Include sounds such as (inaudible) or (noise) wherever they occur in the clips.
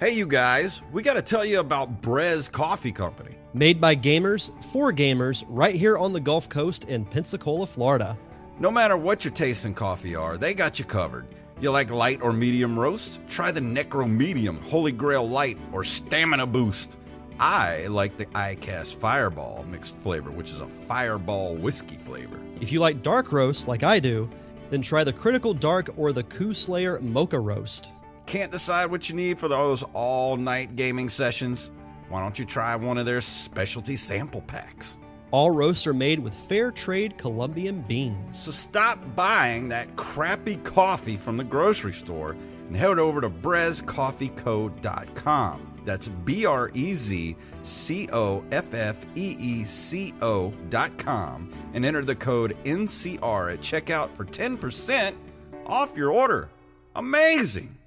Hey, you guys, we got to tell you about Brez Coffee Company. Made by gamers for gamers right here on the Gulf Coast in Pensacola, Florida. No matter what your taste in coffee are, they got you covered. You like light or medium roast? Try the Necro Medium, Holy Grail Light, or Stamina Boost. I like the ICAST Fireball mixed flavor, which is a fireball whiskey flavor. If you like dark roast like I do, then try the Critical Dark or the Coup Slayer Mocha Roast. Can't decide what you need for those all night gaming sessions? Why don't you try one of their specialty sample packs? All roasts are made with fair trade Colombian beans. So stop buying that crappy coffee from the grocery store and head over to brezcoffeeco.com. That's B R E Z C O F F E E C O dot com and enter the code NCR at checkout for 10% off your order. Amazing!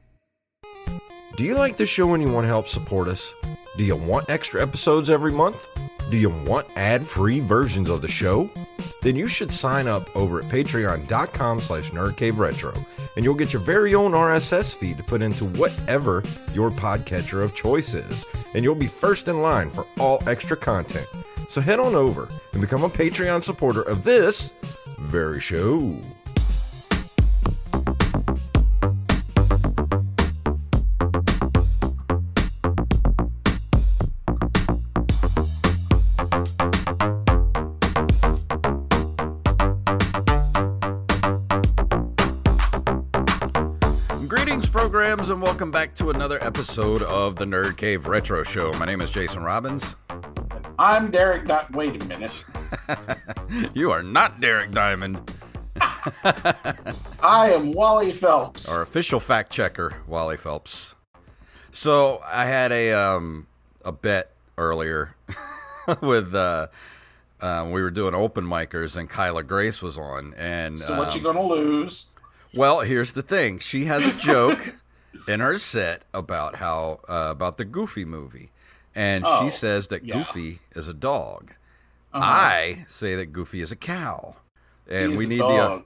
Do you like the show and you want to help support us? Do you want extra episodes every month? Do you want ad-free versions of the show? Then you should sign up over at patreon.com slash nerdcaveretro and you'll get your very own RSS feed to put into whatever your podcatcher of choice is. And you'll be first in line for all extra content. So head on over and become a Patreon supporter of this very show. And welcome back to another episode of the Nerd Cave Retro Show. My name is Jason Robbins. I'm Derek. Dot, wait a minute. (laughs) You are not Derek Diamond, (laughs) I am Wally Phelps. our official fact checker, Wally Phelps. So I had a um a bet earlier (laughs) with uh, um, we were doing open micers and Kyla Grace was on and So what you um, gonna lose? Well, here's the thing. She has a joke in her set about how uh, about the Goofy movie, and Oh, she says that yeah. Goofy is a dog. Uh-huh. I say that Goofy is a cow, and He's we need dog. the.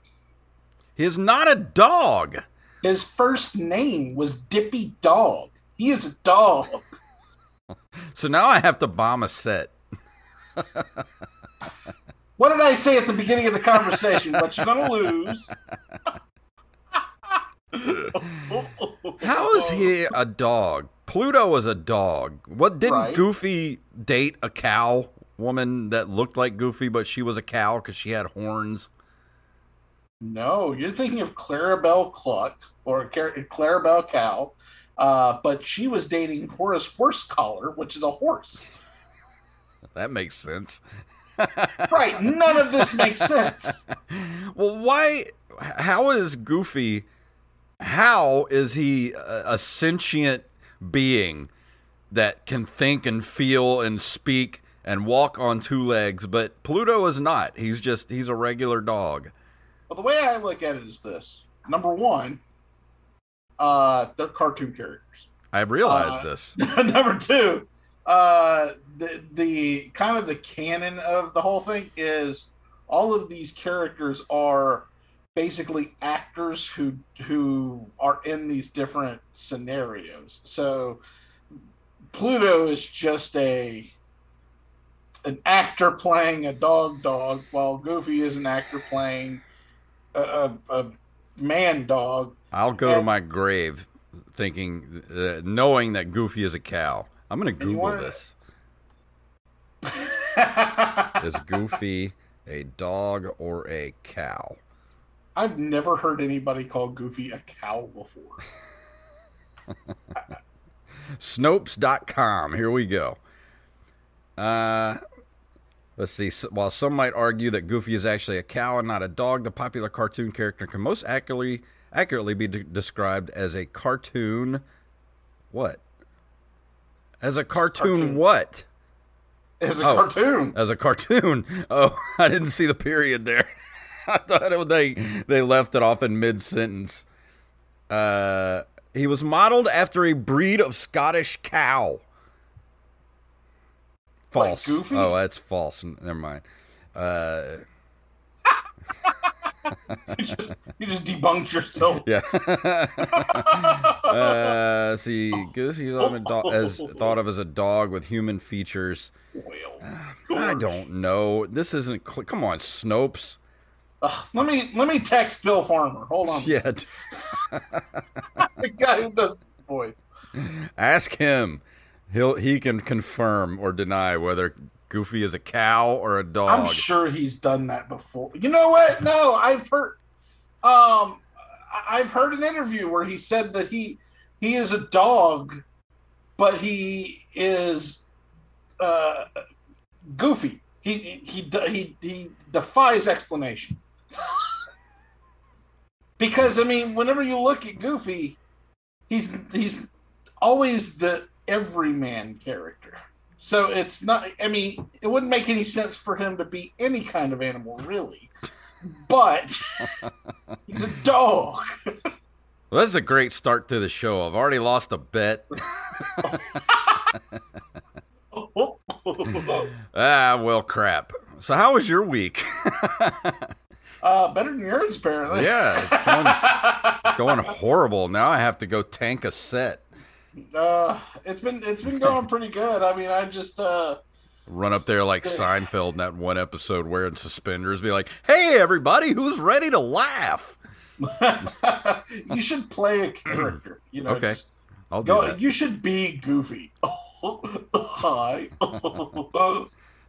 He is not a dog. His first name was Dippy Dog. He is a dog. (laughs) So now I have to bomb a set. What did I say at the beginning of the conversation? but you're gonna lose. (laughs) How is he a dog? Pluto was a dog. What didn't Right. Goofy date a cow woman that looked like Goofy, but she was a cow because she had horns? No, you're thinking of Clarabelle Cluck or Clarabelle Cow, uh, but she was dating Horace Horsecollar, which is a horse. That makes sense. (laughs) Right? None of this makes sense. Well, why? How is Goofy? How is he a, a sentient being that can think and feel and speak and walk on two legs? But Pluto is not. He's just he's a regular dog. Well, the way I look at it is this: number one, uh, they're cartoon characters. I realize Uh, this. (laughs) number two, uh, the the kind of the canon of the whole thing is all of these characters are basically actors who who are in these different scenarios. So Pluto is just a an actor playing a dog dog, while Goofy is an actor playing a, a, a man dog. I'll go to my grave thinking, uh, knowing that Goofy is a cow. I'm gonna Google wanna- this. (laughs) Is Goofy a dog or a cow? I've never heard anybody call Goofy a cow before. Snopes.com. Here we go. Uh, let's see. While some might argue that Goofy is actually a cow and not a dog, the popular cartoon character can most accurately accurately be de- described as a cartoon. What? As a cartoon, Cartoon. what? As a Oh. cartoon. As a cartoon. (laughs) Oh, I didn't see the period there. (laughs) I thought they they left it off in mid sentence. Uh, he was modeled after a breed of Scottish cow. Like False. Goofy? Oh, that's false. Never mind. Uh, (laughs) you, just, you just debunked yourself. Yeah. (laughs) uh, see, Goofy as thought of as a dog with human features. Well, I don't know. This isn't. Cl- Come on, Snopes. Uh, (sighs) let me let me text Bill Farmer. Hold on. Yeah. (laughs) the guy who does this voice. Ask him. He'll he can confirm or deny whether Goofy is a cow or a dog. I'm sure he's done that before. You know what? No, I've heard. Um, I've heard an interview where he said that he he is a dog, but he is uh, goofy. He he he he defies explanation. Because I mean, whenever you look at Goofy, he's he's always the everyman character. So it's not. I mean, it wouldn't make any sense for him to be any kind of animal, really. But (laughs) he's a dog. (laughs) Well, this is a great start to the show. I've already lost a bet. (laughs) ah, well, crap. So, how was your week? Uh, better than yours, apparently. Yeah, it's going, (laughs) going horrible. Now I have to go tank a set. Uh, it's been it's been going pretty good. I mean, I just uh run up there like Seinfeld in that one episode wearing suspenders, be like, "Hey, everybody, who's ready to laugh?" (laughs) you should play a character. You know, okay, I'll do go, that. You should be Goofy. (laughs) Hi.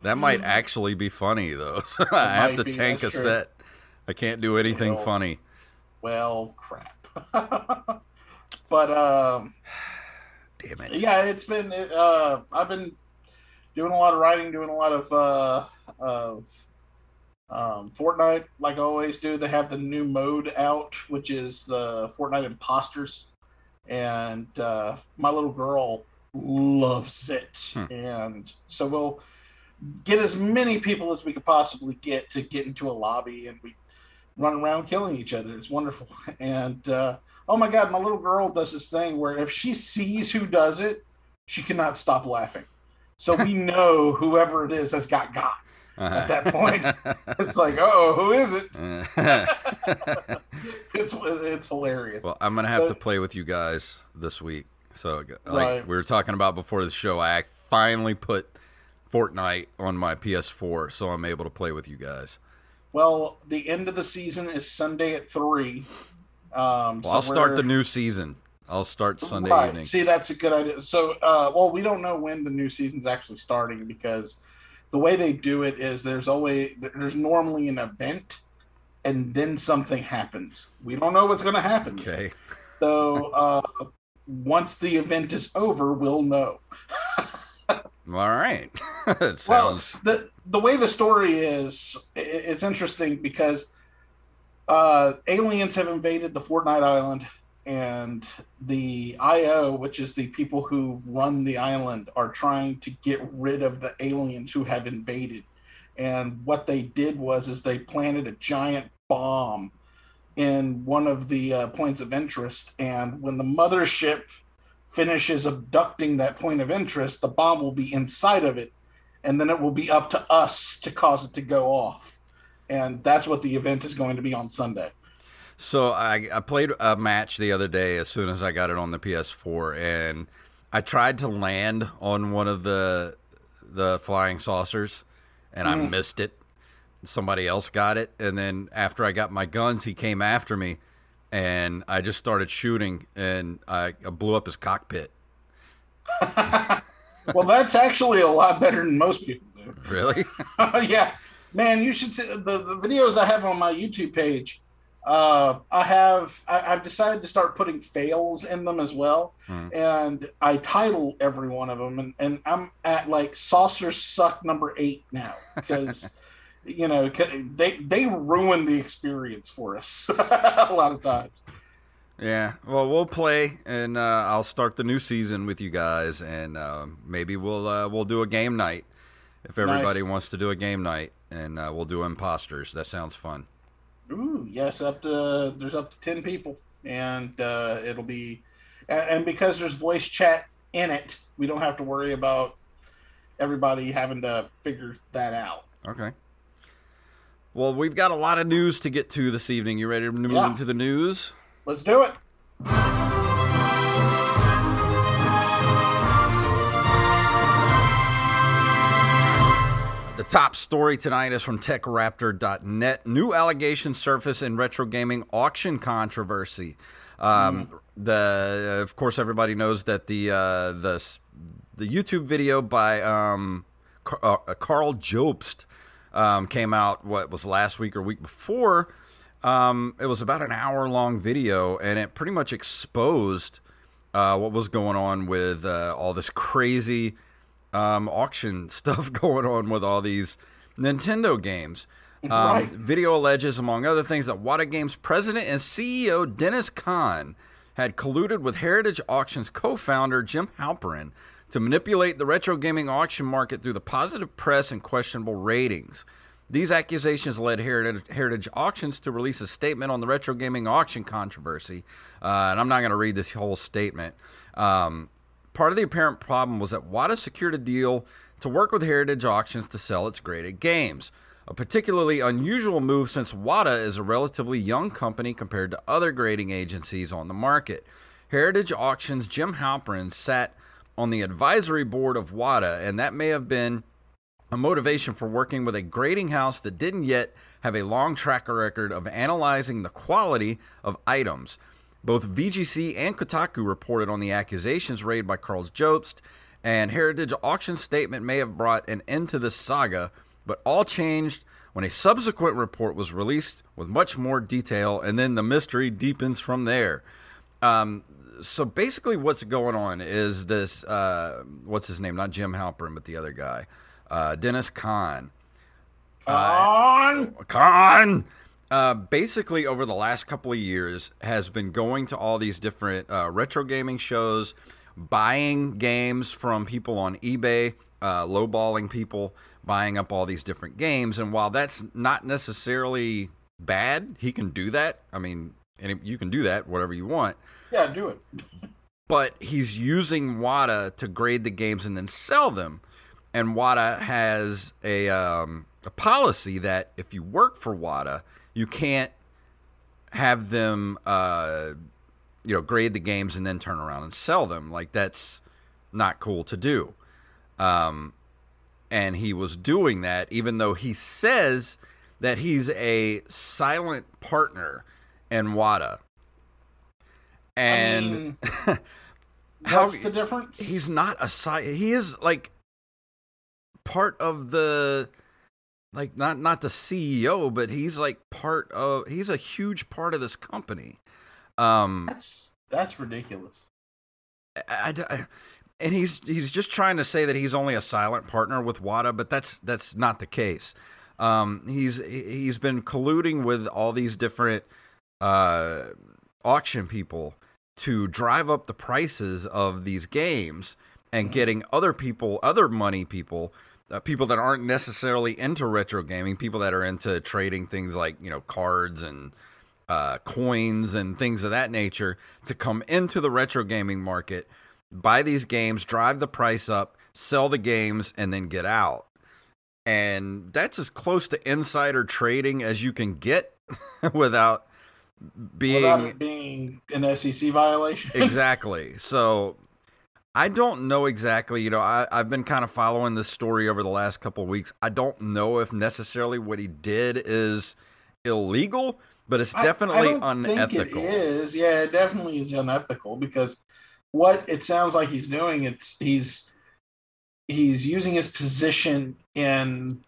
that might actually be funny though. So I have to be, tank a true. set. I can't do anything Well, funny. Well, crap. (laughs) but um, Damn it. yeah, it's been. Uh, I've been doing a lot of writing, doing a lot of uh, of um, Fortnite, like I always do. They have the new mode out, which is the Fortnite Imposters, and uh, my little girl loves it, Hmm. and so we'll get as many people as we could possibly get to get into a lobby, and we run around killing each other. It's wonderful, (laughs) and uh, oh my god, my little girl does this thing where if she sees who does it, she cannot stop laughing. So we (laughs) know whoever it is has got got. At that point, (laughs) It's like, oh, who is it? It's it's hilarious. well, I'm gonna have to play with you guys this week. So, like Right. we were talking about before the show, I finally put Fortnite on my PS4, so I'm able to play with you guys. Well, the end of the season is Sunday at three. Um, Well, so I'll start the new season. I'll start Sunday Right. evening. See, that's a good idea. So, uh, well, we don't know when the new season's actually starting because the way they do it is there's always there's normally an event, and then something happens. We don't know what's going to happen. yet. Okay. So, uh, once the event is over, we'll know. (laughs) All right. (laughs) it Well, the the way the story is, it's interesting because uh, aliens have invaded the Fortnite island, and the IO, which is the people who run the island, are trying to get rid of the aliens who have invaded. And what they did was, is they planted a giant bomb in one of the uh, points of interest, and when the mothership finishes abducting that point of interest, the bomb will be inside of it and then it will be up to us to cause it to go off. And that's what the event is going to be on Sunday. So I, I played a match the other day as soon as I got it on the PS4, and I tried to land on one of the the flying saucers, and I Mm. missed it. Somebody else got it, and then after I got my guns, he came after me, and I just started shooting, and I, I blew up his cockpit. (laughs) well, that's actually a lot better than most people do. (laughs) Really? (laughs) yeah, man, you should see the, the videos I have on my YouTube page. Uh, I have I, I've decided to start putting fails in them as well, Hmm. and I title every one of them, and, and I'm at like saucer suck number eight now because you know they they ruin the experience for us (laughs) a lot of times. Yeah. Well, we'll play, and uh, I'll start the new season with you guys, and uh, maybe we'll uh, we'll do a game night if everybody wants to do a game night, and uh, we'll do imposters. That sounds fun. Ooh, yes, up to there's up to ten people, and uh, it'll be, and because there's voice chat in it, we don't have to worry about everybody having to figure that out. Okay. Well, we've got a lot of news to get to this evening. You ready to move Yeah. into the news? Let's do it. The top story tonight is from TechRaptor.net. New allegations surface in retro gaming auction controversy. Um, The of course everybody knows that the uh, the the YouTube video by um, Car- uh, Karl Jobst um, came out. What was last week or week before? Um, it was about an hour long video, and it pretty much exposed uh, what was going on with uh, all this crazy um, auction (laughs) stuff going on with all these Nintendo games. (laughs) Um, Right. Video alleges, among other things, that Wata Games president and CEO Dennis Kahn had colluded with Heritage Auctions co founder Jim Halperin to manipulate the retro gaming auction market through the positive press and questionable ratings. These accusations led Heritage, Auctions to release a statement on the retro gaming auction controversy. Uh, and I'm not going to read this whole statement. Um, Part of the apparent problem was that Wata secured a deal to work with Heritage Auctions to sell its graded games. A particularly unusual move since Wata is a relatively young company compared to other grading agencies on the market. Heritage Auctions' Jim Halperin sat on the advisory board of Wata, and that may have been a motivation for working with a grading house that didn't yet have a long track record of analyzing the quality of items. Both VGC and Kotaku reported on the accusations raised by Karl Jobst, and Heritage Auction statement may have brought an end to this saga, but all changed when a subsequent report was released with much more detail, and then the mystery deepens from there. Um, so basically, what's going on is this uh, what's his name? Not Jim Halperin, but the other guy, uh, Dennis Kahn. On. Khan. Uh, basically, over the last couple of years, has been going to all these different uh, retro gaming shows, buying games from people on eBay, uh, lowballing people, buying up all these different games. And while that's not necessarily bad, he can do that. I mean, and you can do that whatever you want Yeah, do it. but he's using Wata to grade the games and then sell them. And Wata has a um, a policy that if you work for Wata, you can't have them, uh, you know, grade the games and then turn around and sell them. Like that's not cool to do. Um, and he was doing that, even though he says that he's a silent partner in Wata. And I mean, (laughs) how what's the difference? he's not a side he is like part of the like not not the CEO but he's like part of he's a huge part of this company um that's that's ridiculous. I, I- I- and he's he's just trying to say that he's only a silent partner with Wata but that's that's not the case um he's he's been colluding with all these different uh auction people to drive up the prices of these games and getting other people, other money people, uh, people that aren't necessarily into retro gaming, people that are into trading things like you know cards and uh, coins and things of that nature, to come into the retro gaming market, buy these games, drive the price up, sell the games, and then get out. And that's as close to insider trading as you can get (laughs) without being being an SEC violation. (laughs) exactly. So I don't know exactly. You know, I, I've been kind of following this story over the last couple of weeks. I don't know if necessarily what he did is illegal, but it's I- definitely I don't unethical. Think it is. Yeah, it definitely is unethical because what it sounds like he's doing, it's he's he's using his position in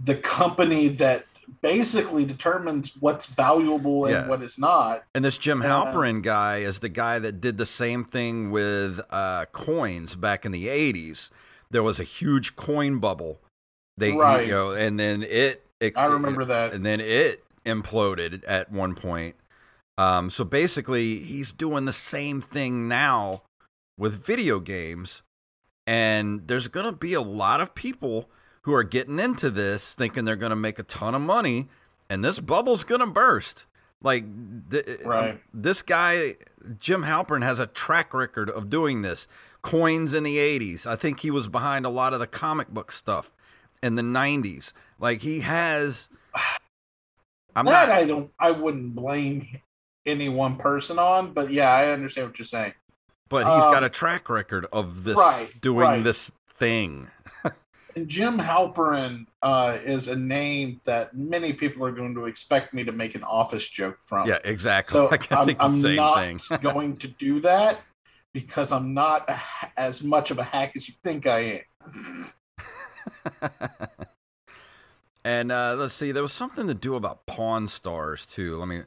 the company that basically determines what's valuable and Yeah. what is not. And this Jim Yeah. Halperin guy is the guy that did the same thing with uh, coins back in the '80s. There was a huge coin bubble. They, Right. you know, and then it. it I remember that. and then it imploded at one point. Um, so basically, he's doing the same thing now with video games, and there's going to be a lot of people who are getting into this thinking they're going to make a ton of money, and this bubble's going to burst. Like th- Right. this guy, Jim Halpern, has a track record of doing this. Coins in the '80s. I think he was behind a lot of the comic book stuff in the '90s. Like he has (sighs) I'm that not. I don't. I wouldn't blame any one person on, but yeah, I understand what you're saying. but he's got um, a track record of this right, doing right. this thing. (laughs) And Jim Halperin uh, is a name that many people are going to expect me to make an office joke from. Yeah, exactly. So (laughs) I'm, think I'm same not (laughs) going to do that because I'm not a, as much of a hack as you think I am. (laughs) and uh, let's see, there was something to do about Pawn Stars too. Let me.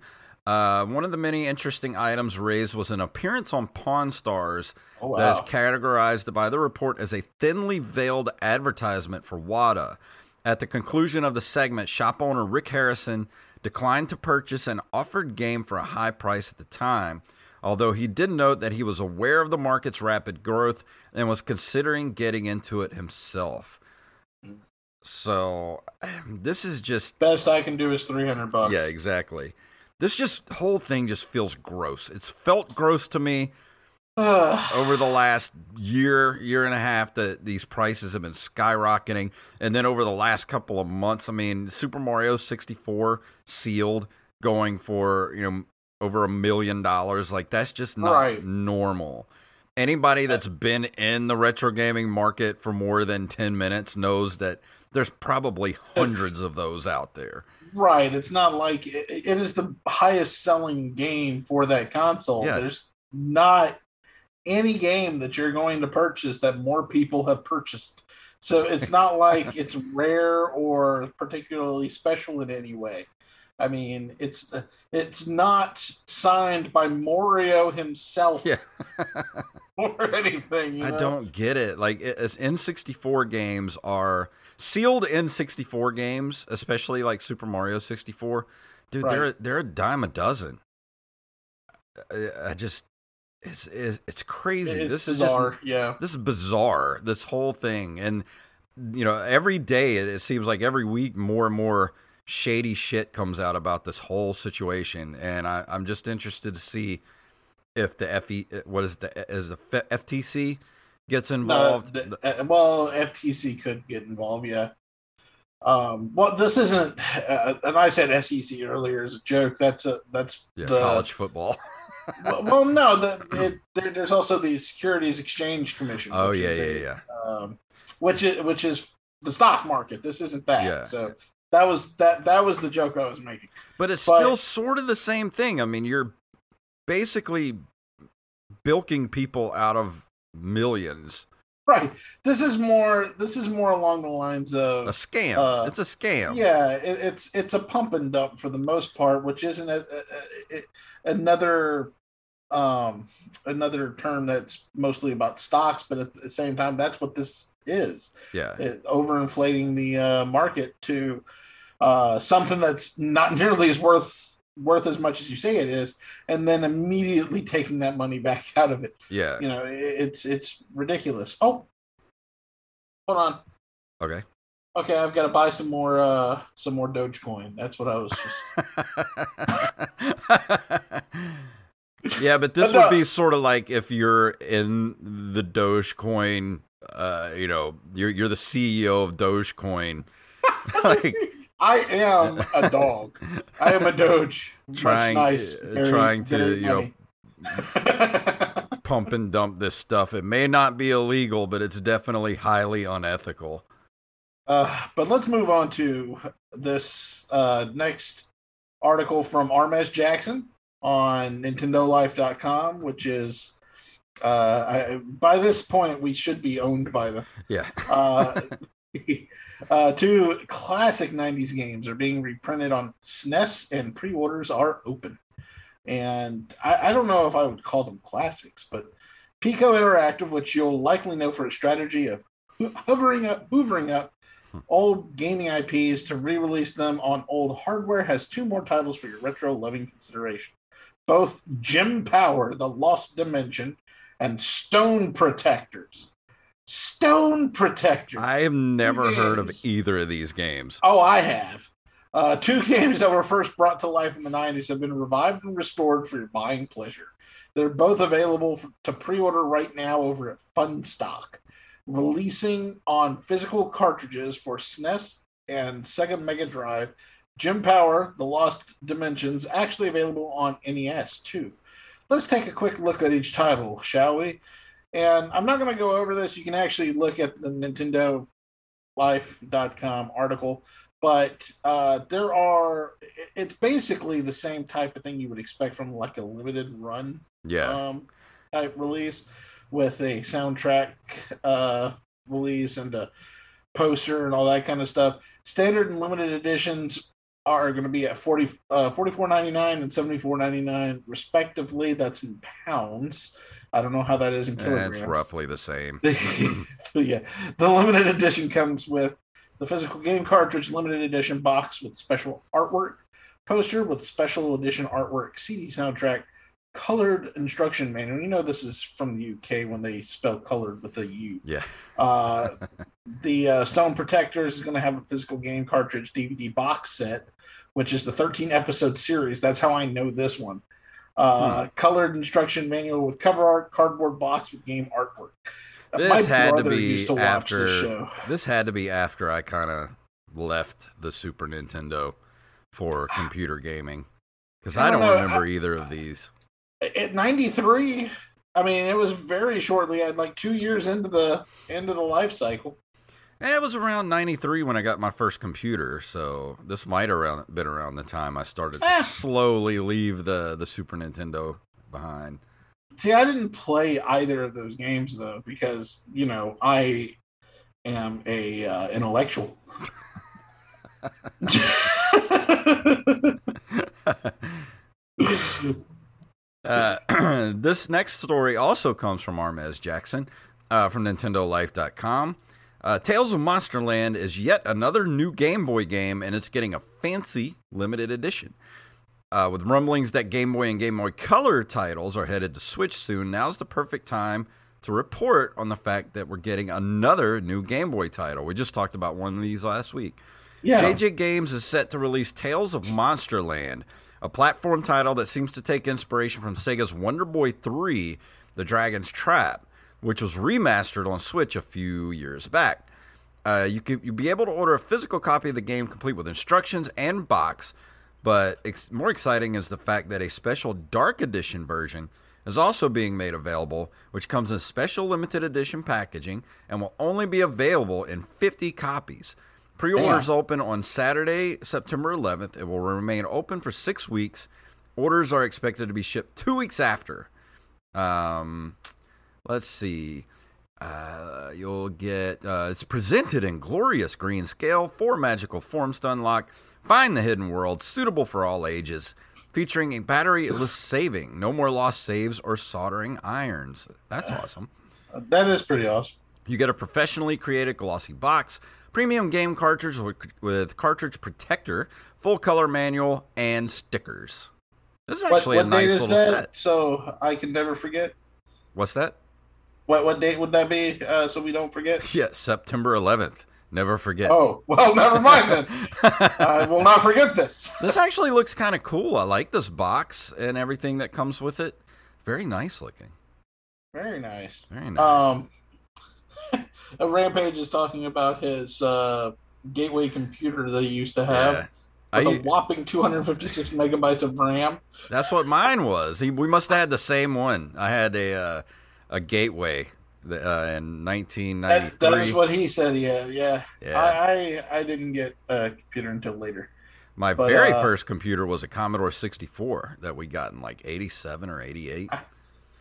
Uh, one of the many interesting items raised was an appearance on Pawn Stars Oh that is categorized by the report as a thinly veiled advertisement for Wata. At the conclusion of the segment, shop owner Rick Harrison declined to purchase an offered game for a high price at the time, although he did note that he was aware of the market's rapid growth and was considering getting into it himself. So, (sighs) this is just Best I can do is three hundred bucks. yeah, exactly. This just whole thing just feels gross. It's felt gross to me (sighs) over the last year, year and a half that these prices have been skyrocketing. And then over the last couple of months, I mean, Super Mario 64 sealed going for, you know, over a million dollars. Like that's just not Right. normal. Anybody that's been in the retro gaming market for more than 10 minutes knows that there's probably hundreds of those out there. Right. It's not like it, it is the highest selling game for that console. Yeah. There's not any game that you're going to purchase that more people have purchased. So it's (laughs) not like it's rare or particularly special in any way. I mean, it's it's not signed by Mario himself Yeah. (laughs) (laughs) or anything. you I know? don't get it. Like N64 games are sealed N64 games, especially like Super Mario 64. Dude, they're they're a dime a dozen. I, I just it's it's, it's crazy. It's this bizarre. is just yeah. this is bizarre. This whole thing, and you know, every day it, it seems like every week more and more shady shit comes out about this whole situation, and I, I'm just interested to see if the FE what is the is the F- FTC gets No, involved. the- uh, well, FTC could get involved, yeah. Um, well, this isn't, uh, and I said SEC earlier as a joke. That's a that's yeah, the college football. (laughs) well, well, no, the, (laughs) it, there, there's also the Securities Exchange Commission. oh yeah, yeah, a, yeah. Um, which is which is the stock market. This isn't that. Yeah. So that was that that was the joke I was making. But it's But- still sort of the same thing. I mean, you're basically bilking people out of millions. Right. This is more. This is more along the lines of A scam. Uh, it's a scam. Yeah, it, it's it's a pump and dump for the most part, which isn't a, a, a, another um another term that's mostly about stocks, but at the same time, that's what this is. Yeah. It, overinflating the uh, market to uh, something that's not nearly as worth worth as much as you say it is, and then immediately (laughs) taking that money back (laughs) out of it. Yeah. You know, it's it's ridiculous. Oh, hold on. Okay. Okay, I've got to buy some more uh some more Dogecoin. That's what I was just (laughs) yeah, but this would be sort of like if you're in the Dogecoin, uh, you know, you're you're the CEO of Dogecoin, like I am a dog. I am a Doge. Trying- nice. uh, very- trying to, you know, pump and dump this stuff. It may not be illegal, but it's definitely highly unethical. Uh, but let's move on to this uh, next article from Armez Jackson on NintendoLife.com, which is uh, I, by this point we should be owned by them. Yeah. (laughs) Uh, two classic 90s games are being reprinted on SNES and pre orders are open. And I, I don't know if I would call them classics, but Piko Interactive, which you'll likely know for its strategy of ho- hovering up, hoovering up old gaming IPs to re release them on old hardware, has two more titles for your retro loving consideration. Both Jim Power, The Lost Dimension, and Stone Protectors. Stone Protectors. I have never heard of either of these games. Oh, I have. Uh, two (laughs) games that were first brought to life in the 90s have been revived and restored for your buying pleasure. They're both available f- to pre order right now over at Funstock, releasing on physical cartridges for SNES and Sega Mega Drive. Jim Power, The Lost Dimensions, actually available on NES too. Let's take a quick look at each title, shall we? And I'm not going to go over this. You can actually look at the Nintendo Life.com article, but uh, there are, it's basically the same type of thing you would expect from like a limited run Yeah. um, type release with a soundtrack uh, release and a poster and all that kind of stuff. Standard and limited editions are going to be at 40 uh 44.99 and 74.99 respectively that's in pounds i don't know how that is in Eh, kilograms it's roughly the same. (laughs) yeah the limited edition comes with the physical game cartridge limited edition box with special artwork poster with special edition artwork cd soundtrack colored instruction manual you know this is from the uk when they spell colored with a u Yeah. uh, the uh, Stone Protectors is going to have a physical game cartridge DVD box set, which is the 13 episode series. That's how I know this one. Uh, Colored instruction manual with cover art, cardboard box with game artwork. This My had to be used to watch after. this show. This had to be after I kind of left the Super Nintendo for (sighs) computer gaming because I I don't don't know, remember I- either of these. At 93, I mean, it was very shortly. I had like two years into the end of the life cycle. Eh, It was around '93 when I got my first computer, so this might have been around the time I started Eh. to slowly leave the the Super Nintendo behind. See, I didn't play either of those games though, because you know I am a uh, intellectual. (laughs) (laughs) Uh, (clears throat) this next story also comes from Armez Jackson uh, from NintendoLife.com. Uh, Tales of Monsterland is yet another new Game Boy game, and it's getting a fancy limited edition. Uh, with rumblings that Game Boy and Game Boy Color titles are headed to Switch soon, now's the perfect time to report on the fact that we're getting another new Game Boy title. We just talked about one of these last week. yeah, JJ Games is set to release Tales of Monsterland, a platform title that seems to take inspiration from Sega's Wonder Boy 3, The Dragon's Trap, which was remastered on Switch a few years back. Uh, you could you'd be able to order a physical copy of the game complete with instructions and box, but ex- more exciting is the fact that a special Dark Edition version is also being made available, which comes in special limited edition packaging and will only be available in 50 copies. Pre-orders open on Saturday, September 11th. It will remain open for six weeks. Orders are expected to be shipped two weeks after. Um, let's see. Uh, you'll get uh, it's presented in glorious green scale, four magical forms to unlock. Find the hidden world, suitable for all ages, featuring a batteryless (sighs) saving, no more lost saves or soldering irons. That's (sighs) awesome. that is pretty awesome. You get a professionally created glossy box, premium game cartridge with, cartridge protector, full color manual, and stickers. This is actually what a nice little that? set. So I can never forget. What's that? What what date would that be? Uh, so we don't forget. (laughs) Yeah, September 11th. Never forget. Oh well, (laughs) never mind then. (laughs) I will not forget this. this actually looks kind of cool. I like this box and everything that comes with it. Very nice looking. Very nice. Very nice. Um, a Rampage is talking about his uh, gateway computer that he used to have yeah. with a I, whopping 256 megabytes of RAM. that's what mine was. He, we must have had the same one. I had a uh, a gateway uh, in 1993. That, that is what he said. Yeah, yeah. Yeah. I, I I didn't get a computer until later. My But, very uh, first computer was a Commodore 64 that we got in like 87 or 88.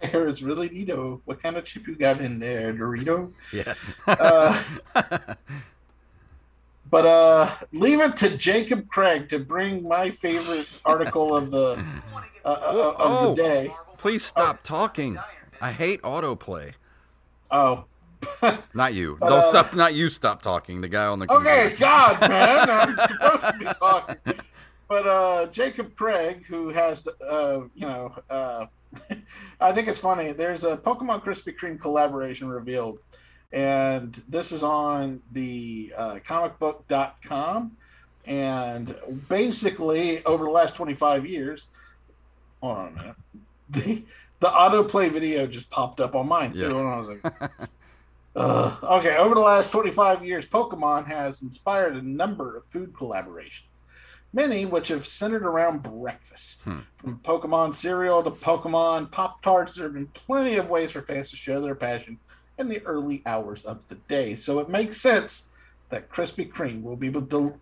Here (laughs) it's really neato. What kind of chip you got in there, Dorito? Yeah. Uh, (laughs) But uh, leave it to Jacob Craig to bring my favorite article of the (laughs) uh, uh, of Oh. the day. Please stop talking. I hate autoplay. Oh, (laughs) Not you. But, Don't uh, stop. Not you. Stop talking. The guy on the okay, computer. God, (laughs) man, I'm supposed to be talking. But uh, Jacob Craig, who has, the, uh, you know, uh, (laughs) I think it's funny. There's a Pokemon Krispy Kreme collaboration revealed, and this is on the uh, comicbook.com. And basically, over the last 25 years, hold on a minute, the the autoplay video just popped up on mine too, Yeah. and I was like, uh, okay, over the last 25 years, Pokemon has inspired a number of food collaborations. many which have centered around breakfast. Hmm. From Pokemon cereal to Pokemon Pop Tarts, there have been plenty of ways for fans to show their passion in the early hours of the day. So it makes sense that Krispy Kreme will be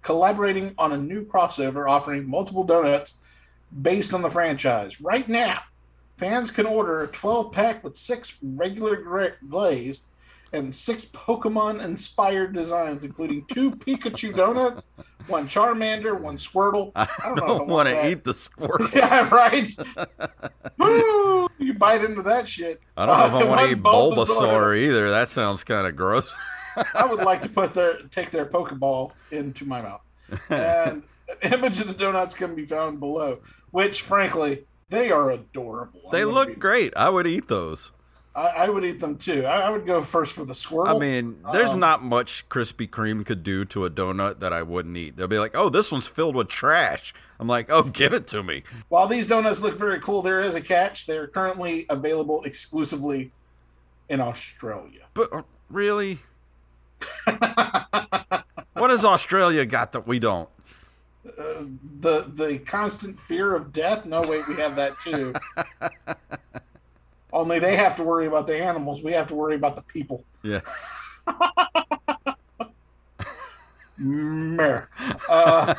collaborating on a new crossover offering multiple donuts based on the franchise. Right now, fans can order a 12 pack with six regular glazed and six Pokemon inspired designs, including two Pikachu donuts, one Charmander, one Squirtle. (laughs) I don't I don't want want to eat the Squirtle. (laughs) Yeah, right. (laughs) Woo! You bite into that shit. I don't know if I Uh, want to eat Bulbasaur Bulbasaur. either. That sounds kind of gross. I would like to put their take their Pokeball into my mouth. And an image of the donuts can be found below, which frankly they are adorable. They look be- great. I would eat those. I, I would eat them too. I, I would go first for the Squirtle. I mean, there's um, not much Krispy Kreme could do to a donut that I wouldn't eat. They'll be like, "Oh, this one's filled with trash." I'm like, "Oh, give it to me." While these donuts look very cool, there is a catch. They're currently available exclusively in Australia. But uh, really, (laughs) what has Australia got that we don't? Uh, the the constant fear of death. No, wait, we have that too. (laughs) Only they have to worry about the animals. We have to worry about the people. Yeah. Mer. Uh,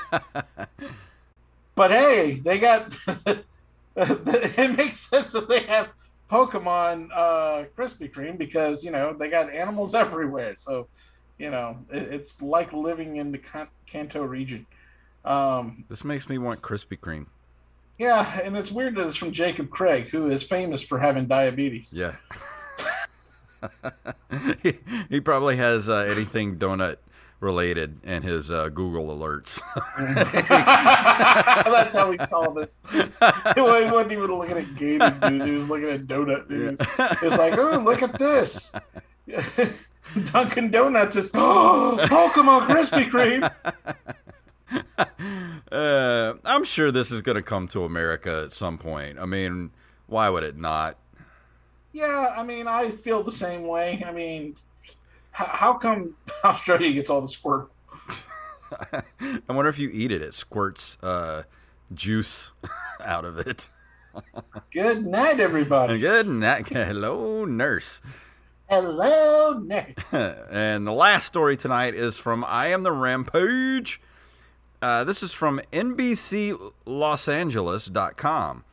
but hey, they got. (laughs) it makes sense that they have Pokemon uh, Krispy Kreme because you know they got animals (laughs) everywhere. So you know it, it's like living in the Kan- Kanto region. Um, This makes me want Krispy Kreme. yeah, and it's weird that it's from Jacob Craig, who is famous for having diabetes. Yeah. he, (laughs) he probably has uh, anything donut related in his uh, Google alerts. (laughs) That's how we saw this. he wasn't even looking at gaming news; he was looking at donut news. It's like, oh, look at this. (laughs) Dunkin' Donuts is oh, (gasps) Pokemon Krispy Kreme. Uh, I'm sure this is going to come to America at some point. I mean, why would it not? Yeah, I mean, I feel the same way. I mean, how, how come (laughs) Australia gets all the squirt? (laughs) I wonder if you eat it, it squirts uh, juice (laughs) out of it. Good night, everybody. Good night. Hello, nurse. Hello, Nick. and the last story tonight is from I Am the Rampage. Uh, this is from NBCLosAngeles.com.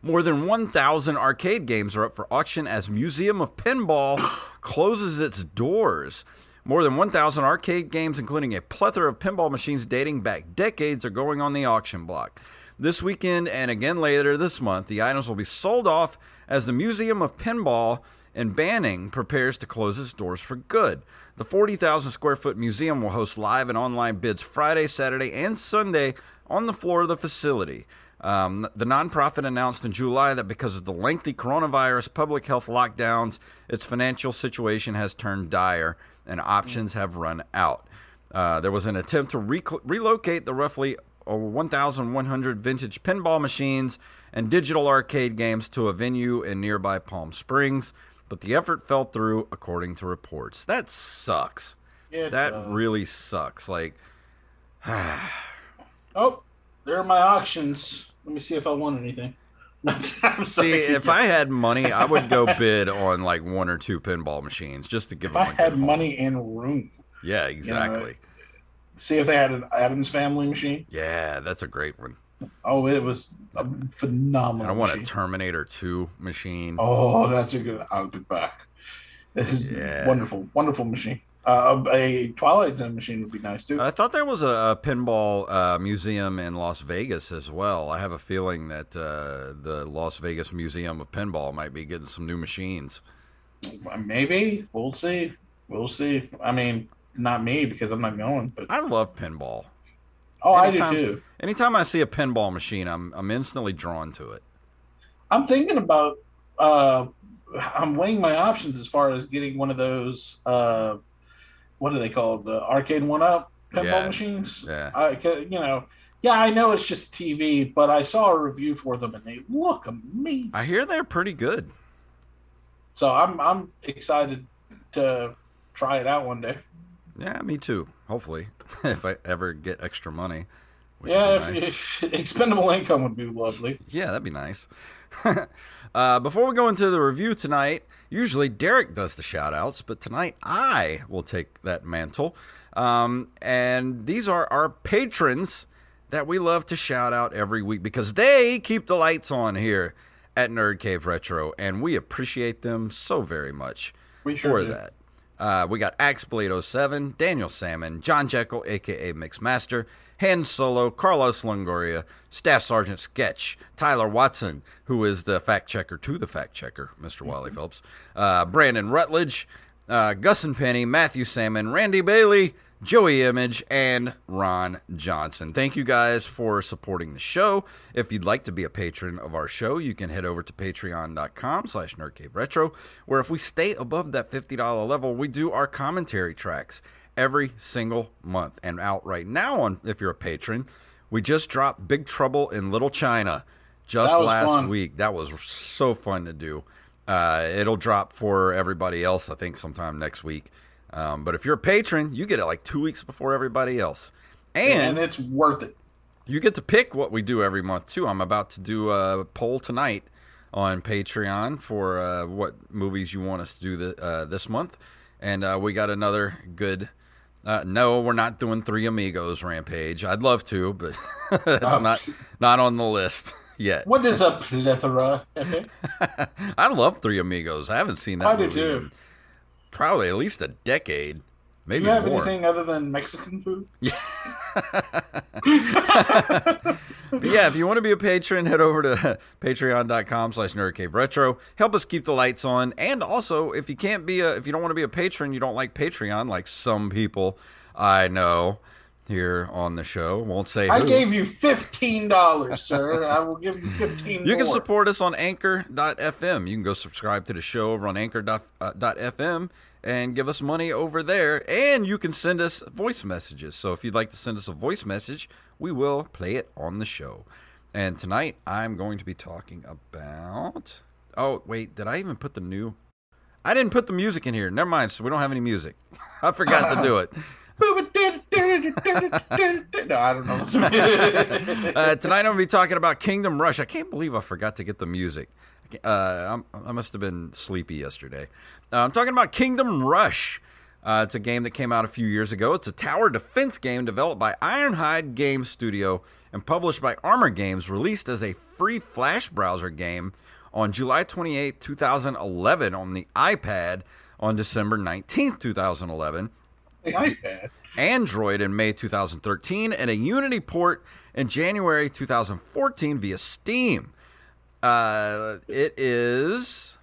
More than 1,000 arcade games are up for auction as Museum of Pinball (coughs) closes its doors. More than 1,000 arcade games, including a plethora of pinball machines dating back decades, are going on the auction block. This weekend and again later this month, the items will be sold off as the Museum of Pinball in Banning prepares to close its doors for good. The 40,000 square foot museum will host live and online bids Friday, Saturday, and Sunday on the floor of the facility. Um, the nonprofit announced in July that because of the lengthy coronavirus public health lockdowns, its financial situation has turned dire and options have run out. Uh, there was an attempt to re- relocate the roughly uh, 1,100 vintage pinball machines and digital arcade games to a venue in nearby Palm Springs, but the effort fell through, according to reports. That sucks. It that does. really sucks. Like, (sighs) Oh, there are my auctions. Let me see if I won anything. (laughs) See, if I had money, I would go bid on like one or two pinball machines just to give if them I had money and room, Yeah, exactly. see if they had an Addams Family machine. Yeah, that's a great one. Oh, it was a phenomenal. I want a. Terminator 2 machine. Oh, that's a good. I'll be back. This is Yeah. wonderful, wonderful machine. Uh, a Twilight Zone machine would be nice too. I thought there was a, a pinball uh, museum in Las Vegas as well. I have a feeling that uh, the Las Vegas Museum of Pinball might be getting some new machines. Maybe we'll see. We'll see. I mean, not me because I'm not going, but I love pinball. Oh, Anytime- I do too. Anytime I see a pinball machine, I'm I'm instantly drawn to it. I'm thinking about. Uh, I'm weighing my options as far as getting one of those. Uh, what are they called? The arcade one up pinball Yeah. machines. Yeah. I, you know, yeah, I know it's just TV, but I saw a review for them and they look amazing. I hear they're pretty good. So I'm I'm excited to try it out one day. Yeah, me too. Hopefully, (laughs) if I ever get extra money, which Yeah, would be if, if (laughs) expendable income would be lovely. Yeah, that'd be nice. (laughs) uh, before we go into the review tonight, usually Derek does the shout outs, but tonight I will take that mantle. Um, and these are our patrons that we love to shout out every week because they keep the lights on here at Nerd Cave Retro, and we appreciate them so very much We sure for do. that. Uh, we got Axeblade 07, Daniel Salmon, John Jekyll, aka Mixmaster, Han Solo, Carlos Longoria, Staff Sergeant Sketch, Tyler Watson, who is the fact checker to the fact checker, mister Wally Phelps, uh, Brandon Rutledge, uh, Gus and Penny, Matthew Salmon, Randy Bailey, Joey Image, and Ron Johnson. Thank you guys for supporting the show. If you'd like to be a patron of our show, you can head over to patreon.com slash nerdcaveretro, where if we stay above that $50 level, we do our commentary tracks every single month. And out right now, on if you're a patron, we just dropped Big Trouble in Little China just last fun. week. That was so fun to do. Uh, it'll drop for everybody else, I think, sometime next week. Um, but if you're a patron, you get it like two weeks before everybody else. and And it's worth it. you get to pick what we do every month, too. I'm about to do a poll tonight on Patreon for uh, what movies you want us to do the, uh, this month. And uh, we got another good. Uh, no, we're not doing Three Amigos Rampage. I'd love to, but (laughs) it's Oh. not not on the list (laughs) yet. What is a plethora? (laughs) I love Three Amigos. I haven't seen that I do movie too. Probably at least a decade, Do maybe you have more. anything other than Mexican food? (laughs) But yeah, if you want to be a patron, head over to (laughs) patreon.com slash nerdcaveretro. Help us keep the lights on. And also, if you can't be a if you don't want to be a patron, you don't like Patreon, like some people I know here on the show. Won't say I gave you fifteen dollars, sir. I will give you fifteen. You can support us on anchor.fm. You can go subscribe to the show over on anchor.fm and give us money over there. And you can send us voice messages. So if you'd like to send us a voice message, we will play it on the show. And tonight I'm going to be talking about. Oh, wait, did I even put the new. I didn't put the music in here. Never mind. So we don't have any music. I forgot to do it. (laughs) no, I don't know. (laughs) uh, tonight I'm going to be talking about Kingdom Rush. I can't believe I forgot to get the music. Uh, I must have been sleepy yesterday. Uh, I'm talking about Kingdom Rush. Uh, it's a game that came out a few years ago. It's a tower defense game developed by Ironhide Game Studio and published by Armor Games, released as a free Flash browser game on July 28, 2011 on the iPad on December 19, 2011. (laughs) Android in May 2013, and a Unity port in January 2014 via Steam. Uh, it is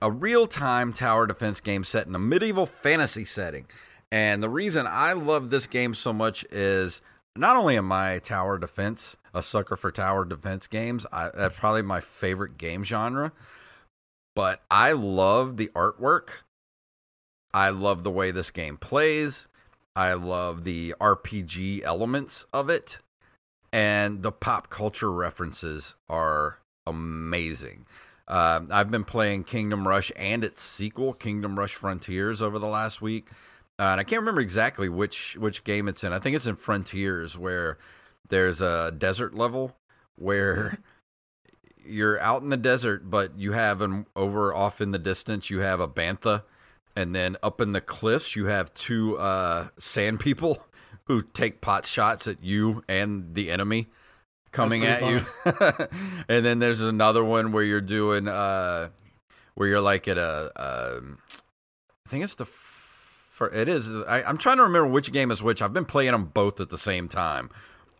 a real time tower defense game set in a medieval fantasy setting. And the reason I love this game so much is not only am I tower defense, a sucker for tower defense games, I, that's probably my favorite game genre, but I love the artwork. I love the way this game plays. I love the RPG elements of it. And the pop culture references are amazing. Um, I've been playing Kingdom Rush and its sequel, Kingdom Rush Frontiers, over the last week. Uh, and I can't remember exactly which which game it's in. I think it's in Frontiers, where there's a desert level where (laughs) you're out in the desert, but you have an over off in the distance, you have a bantha, and then up in the cliffs, you have two uh, sand people (laughs) who take pot shots at you and the enemy coming at That's you. (laughs) and then there's another one where you're doing uh, where you're like at a um, I think it's the for it is I, I'm trying to remember which game is which. I've been playing them both at the same time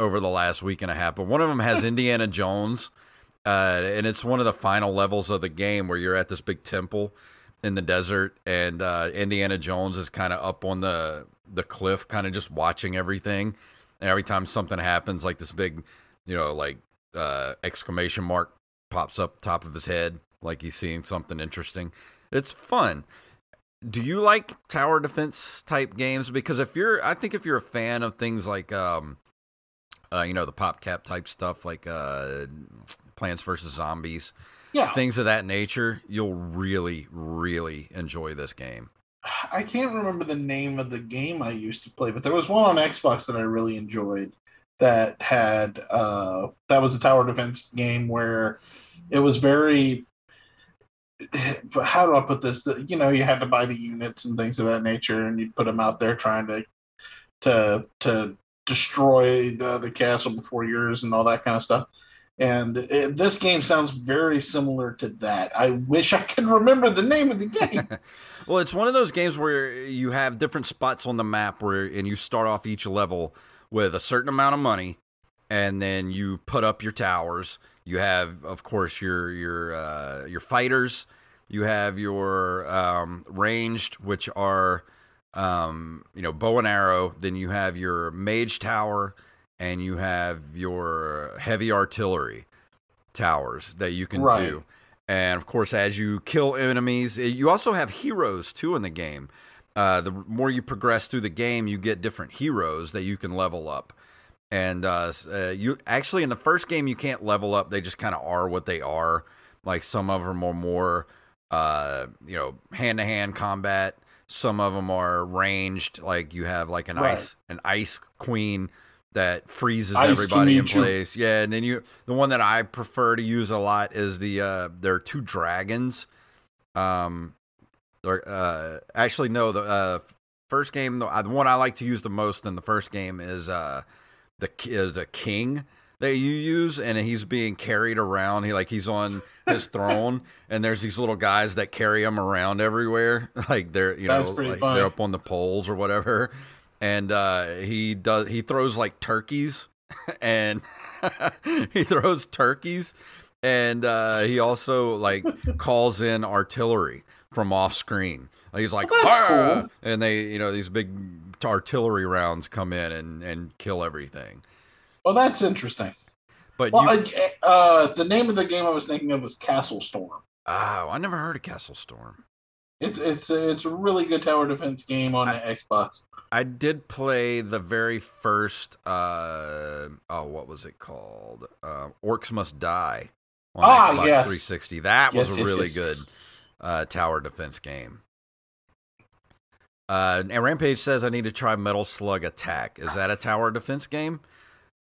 over the last week and a half. But one of them has (laughs) Indiana Jones, uh, and it's one of the final levels of the game where you're at this big temple in the desert, and uh, Indiana Jones is kind of up on the the cliff, kind of just watching everything. And every time something happens, like this big, you know, like uh, exclamation mark pops up top of his head, like he's seeing something interesting. It's fun. Do you like tower defense type games? Because if you're, I think if you're a fan of things like, um, uh, you know, the PopCap type stuff, like uh, Plants vs Zombies, Yeah, things of that nature, you'll really, really enjoy this game. I can't remember the name of the game I used to play, but there was one on Xbox that I really enjoyed. that had uh, that was a tower defense game where it was very (sighs) how do I put this? You know, you had to buy the units and things of that nature, and you'd put them out there trying to to to destroy the the castle before yours and all that kind of stuff. And it, this game sounds very similar to that. I wish I could remember the name of the (laughs) game. well, it's one of those games where you have different spots on the map where, and you start off each level with a certain amount of money, and then you put up your towers. You have, of course, your your uh, your fighters. You have your um, ranged, which are um, you know bow and arrow. Then you have your mage tower, and you have your heavy artillery towers that you can right. do. And of course, as you kill enemies, eh, you also have heroes too in the game. Uh, the more you progress through the game, you get different heroes that you can level up. And uh, uh, you actually in the first game you can't level up; they just kind of are what they are. Like some of them are more, uh, you know, hand to hand combat. Some of them are ranged. Like you have like an right. ice an ice queen that freezes ice everybody in place. Yeah, and then you the one that I prefer to use a lot is the uh, there are two dragons. Um, or uh, actually no, the uh, first game, the, uh, the one I like to use the most in the first game is uh, the is a king that you use, and he's being carried around. He like he's on his (laughs) throne, and there's these little guys that carry him around everywhere, (laughs) like they're you know like they're up on the poles or whatever. And uh, he does he throws like turkeys, (laughs) and (laughs) he throws turkeys, and uh, he also like (laughs) calls in artillery from off screen. He's like, cool. and they, you know, these big artillery rounds come in and and kill everything. Well, that's interesting. But well, you... uh, the name of the game I was thinking of was Castle Storm. Oh, I never heard of Castle Storm. It's it's it's a really good tower defense game on I, the Xbox. I did play the very first. Uh, oh, what was it called? Uh, Orcs Must Die on ah, Xbox yes. 360. That yes, was yes, really good uh, tower defense game. Uh, and Rampage says I need to try Metal Slug Attack. Is that a tower defense game?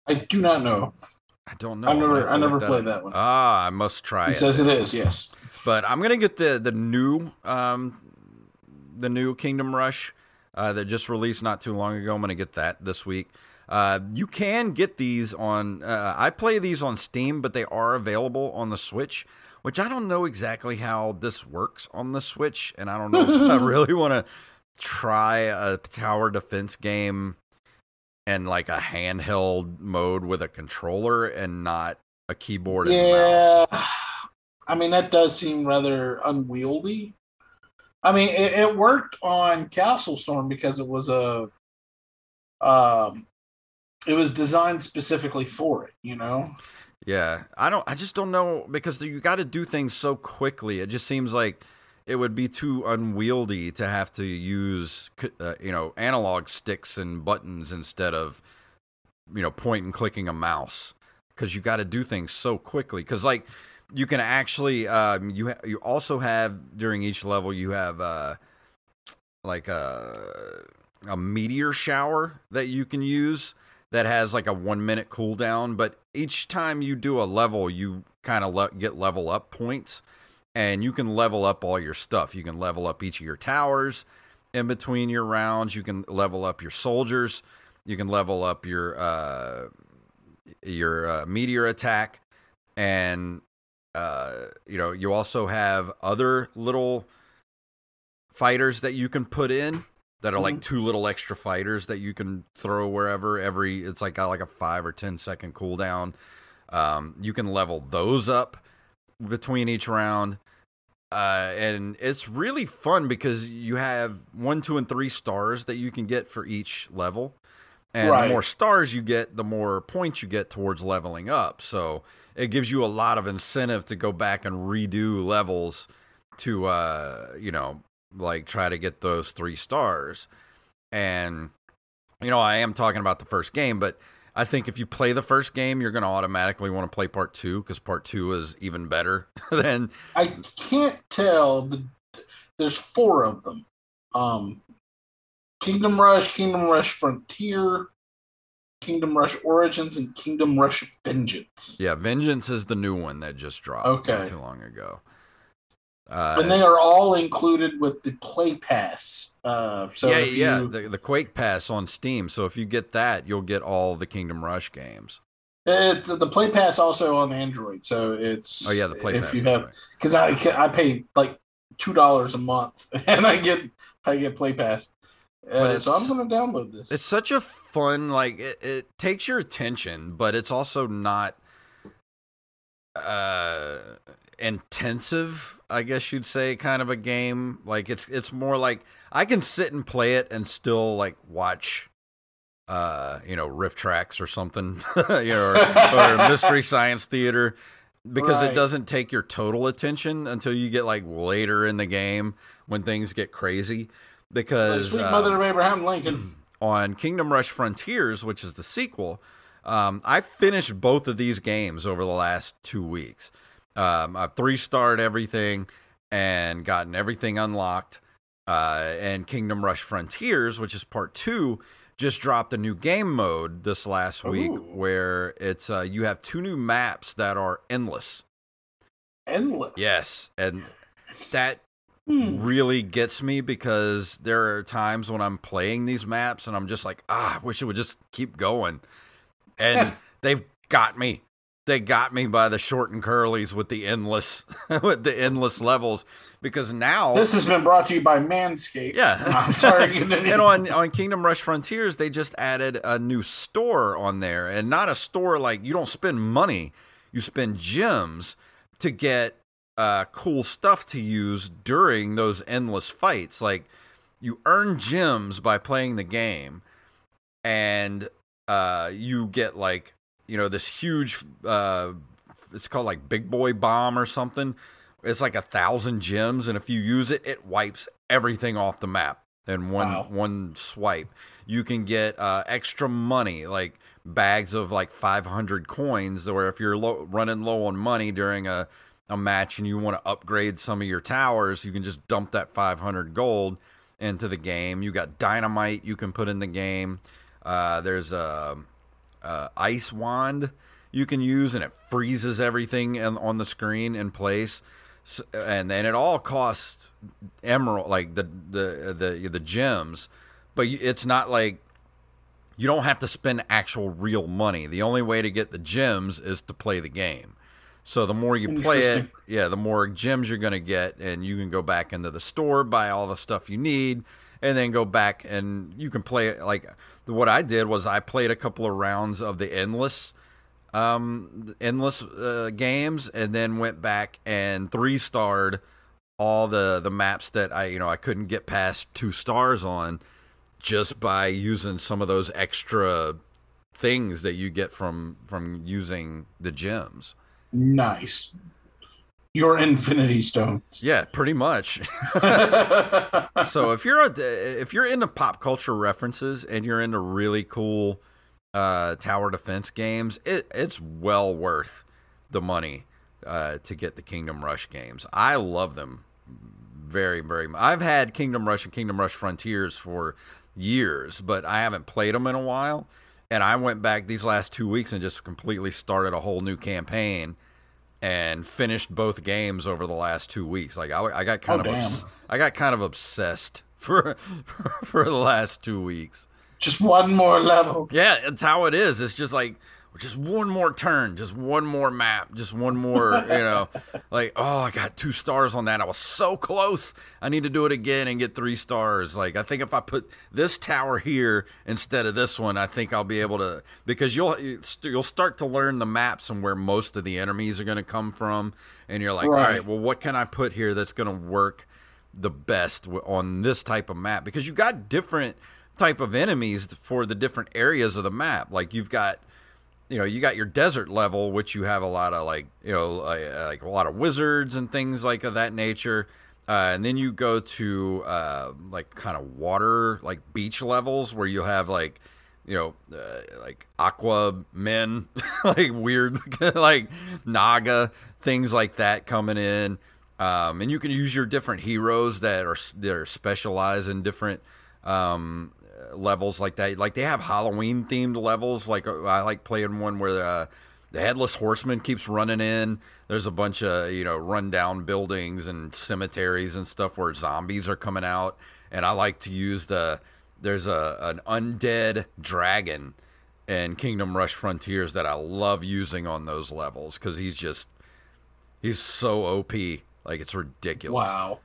I do not know. I don't know. I never, I never played that. that one. Ah, I must try he it. Says it is, yes. But I'm gonna get the the new um, the new Kingdom Rush uh, that just released not too long ago. I'm gonna get that this week. Uh, you can get these on. Uh, I play these on Steam, but they are available on the Switch which I don't know exactly how this works on the Switch, and I don't know if I (laughs) really want to try a tower defense game and like a handheld mode with a controller and not a keyboard and yeah. mouse. (sighs) I mean, that does seem rather unwieldy. I mean, it, it worked on Castle Storm because it was a um it was designed specifically for it, you know. Yeah, I don't. I just don't know because you got to do things so quickly. It just seems like it would be too unwieldy to have to use, uh, you know, analog sticks and buttons instead of, you know, point and clicking a mouse because you got to do things so quickly. Because like you can actually, um, you ha- you also have during each level you have uh, like a a meteor shower that you can use that has like a one minute cooldown, but each time you do a level, you kind of le- get level up points, and you can level up all your stuff. You can level up each of your towers in between your rounds. You can level up your soldiers. You can level up your uh, your uh, meteor attack, and uh, you know you also have other little fighters that you can put in that are mm-hmm. like two little extra fighters that you can throw wherever every it's like got like a five or ten second cooldown um, you can level those up between each round uh, and it's really fun because you have one two and three stars that you can get for each level and right. the more stars you get the more points you get towards leveling up so it gives you a lot of incentive to go back and redo levels to uh you know like try to get those three stars. And you know, I am talking about the first game, but I think if you play the first game, you're going to automatically want to play part two because part two is even better (laughs) than. I can't tell. The, there's four of them. Um, Kingdom Rush, Kingdom Rush Frontier, Kingdom Rush Origins and Kingdom Rush Vengeance. Yeah, Vengeance is the new one that just dropped Okay. not too long ago. Uh, and they are all included with the Play Pass. Uh, so yeah, if yeah, the, the Quake Pass on Steam. So if you get that, you'll get all the Kingdom Rush games. It, the Play Pass also on Android, so it's Oh yeah, the Play if Pass. you have because I I pay like two dollars a month (laughs) and I get I get Play Pass. But Uh, so I'm gonna download this. It's such a fun, like it, it takes your attention, but it's also not uh intensive, I guess you'd say, kind of a game. Like it's it's more like I can sit and play it and still like watch uh, you know, RiffTrax or something, (laughs) you know, or, or (laughs) mystery science theater because it doesn't take your total attention until you get like later in the game when things get crazy. Like, Because Sweet uh, Mother of Abraham Lincoln. (clears throat) on Kingdom Rush Frontiers, which is the sequel, um, I finished both of these games over the last two weeks. Um, I've three starred everything and gotten everything unlocked. Uh, and Kingdom Rush Frontiers, which is part two, just dropped a new game mode this last week Ooh. where it's uh, you have two new maps that are endless. Endless. Yes, and that Hmm. really gets me because there are times when I'm playing these maps and I'm just like, ah, I wish it would just keep going. And they've got me. They got me by the short and curlies with the endless (laughs) with the endless levels because now This has been brought to you by Manscaped. yeah. (laughs) I'm sorry. you (laughs) didn't- and on on Kingdom Rush Frontiers, they just added a new store on there, and not a store like you don't spend money, you spend gems to get uh, cool stuff to use during those endless fights. Like you earn gems by playing the game, and uh, you get like you know this huge. Uh, it's called like Big Boy Bomb or something. It's like a thousand gems, and if you use it, it wipes everything off the map in one Wow. one swipe. You can get uh, extra money, like bags of like 500 coins, where if you're low, running low on money during a a match and you want to upgrade some of your towers, you can just dump that 500 gold into the game. You got dynamite you can put in the game. Uh, there's a, a ice wand you can use, and it freezes everything in, on the screen in place. S and then it all costs emerald, like the the the the gems, but it's not like you don't have to spend actual real money. The only way to get the gems is to play the game. So the more you play it, yeah, the more gems you're going to get, and you can go back into the store, buy all the stuff you need, and then go back and you can play it. Like what I did was I played a couple of rounds of the endless, um, endless uh, games, and then went back and three starred all the the maps that I you know I couldn't get past two stars on, just by using some of those extra things that you get from from using the gems. Nice. Your Infinity Stones. Yeah, pretty much. (laughs) so if you're a, if you're into pop culture references and you're into really cool uh, tower defense games, it it's well worth the money uh, to get the Kingdom Rush games. I love them very very. mu- I've had Kingdom Rush and Kingdom Rush Frontiers for years, but I haven't played them in a while. And I went back these last two weeks and just completely started a whole new campaign and finished both games over the last two weeks. Like I, I got kind Oh, of, obs- I got kind of obsessed for, (laughs) for for the last two weeks. Just one more level. Yeah, it's how it is. It's just like just one more turn, just one more map, just one more. (laughs) You know, like oh, I got two stars on that. I was so close. I need to do it again and get three stars. Like I think if I put this tower here instead of this one, I think I'll be able to because you'll you'll start to learn the maps and where most of the enemies are going to come from, and you're like, all Right. right, well, what can I put here that's going to work the best on this type of map because you've got different type of enemies for the different areas of the map. Like you've got you know you got your desert level which you have a lot of like you know like, a lot of wizards and things like of that nature. Uh, and then you go to uh, like kind of water like beach levels where you have like you know uh, like aqua men (laughs) like weird (laughs) like naga things like that coming in. Um, and you can use your different heroes that are that are specialized in different um, levels like that. Like they have Halloween themed levels. Like uh, I like playing one where uh, the headless horseman keeps running in. There's a bunch of you know rundown buildings and cemeteries and stuff where zombies are coming out. And I like to use the there's a an undead dragon in Kingdom Rush Frontiers that I love using on those levels because he's just he's so OP. Like it's ridiculous. Wow.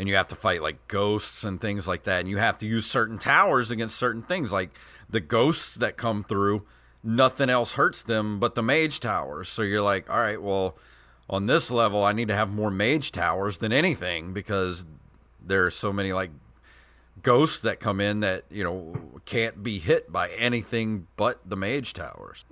And you have to fight like ghosts and things like that. And you have to use certain towers against certain things. Like the ghosts that come through, nothing else hurts them but the mage towers. So you're like, all right, well, on this level, I need to have more mage towers than anything because there are so many like ghosts that come in that, you know, can't be hit by anything but the mage towers.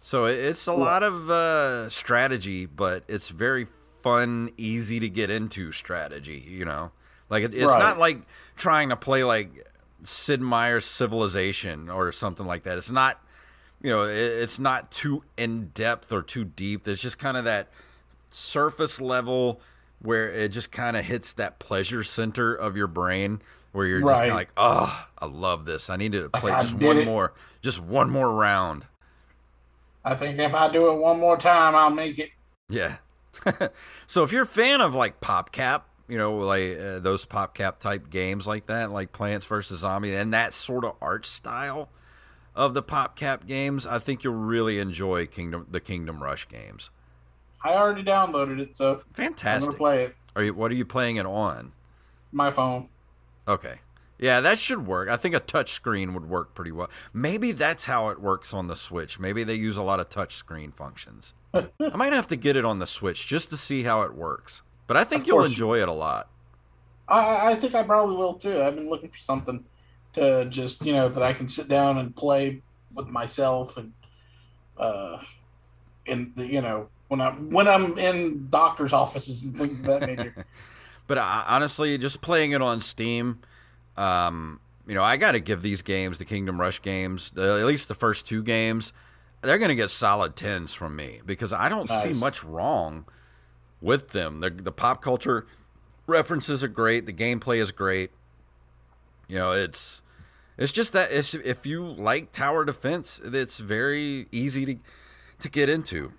so it's a lot of uh, strategy, but it's very fun, easy to get into strategy. You know, like it, it's Right. not like trying to play like Sid Meier's Civilization or something like that. It's not, you know, it, it's not too in depth or too deep. There's just kind of that surface level where it just kind of hits that pleasure center of your brain where you're just kind of like, oh, I love this. I need to play I just one it. more, just one more round. I think if I do it one more time, I'll make it. Yeah. (laughs) so if you're a fan of like PopCap, you know, like uh, those PopCap type games like that, like Plants vs Zombie, and that sort of art style of the PopCap games, I think you'll really enjoy Kingdom the Kingdom Rush games. I already downloaded it, so I'm Fantastic. gonna play it. Are you? What are you playing it on? My phone. Okay. Yeah, that should work. I think a touch screen would work pretty well. Maybe that's how it works on the Switch. Maybe they use a lot of touch screen functions. I might have to get it on the Switch just to see how it works. But I think Of you'll enjoy it a lot. I- I, think I probably will too. I've been looking for something to just you know that I can sit down and play with myself and uh, and the you know when I when I'm in doctors' offices and things of that nature. (laughs) But I, honestly, just playing it on Steam, um, you know, I got to give these games, the Kingdom Rush games, the, at least the first two games, they're going to get solid tens from me because I don't see much wrong with them. The, the pop culture references are great. The gameplay is great. You know, it's it's just that it's, if you like tower defense, it's very easy to to get into,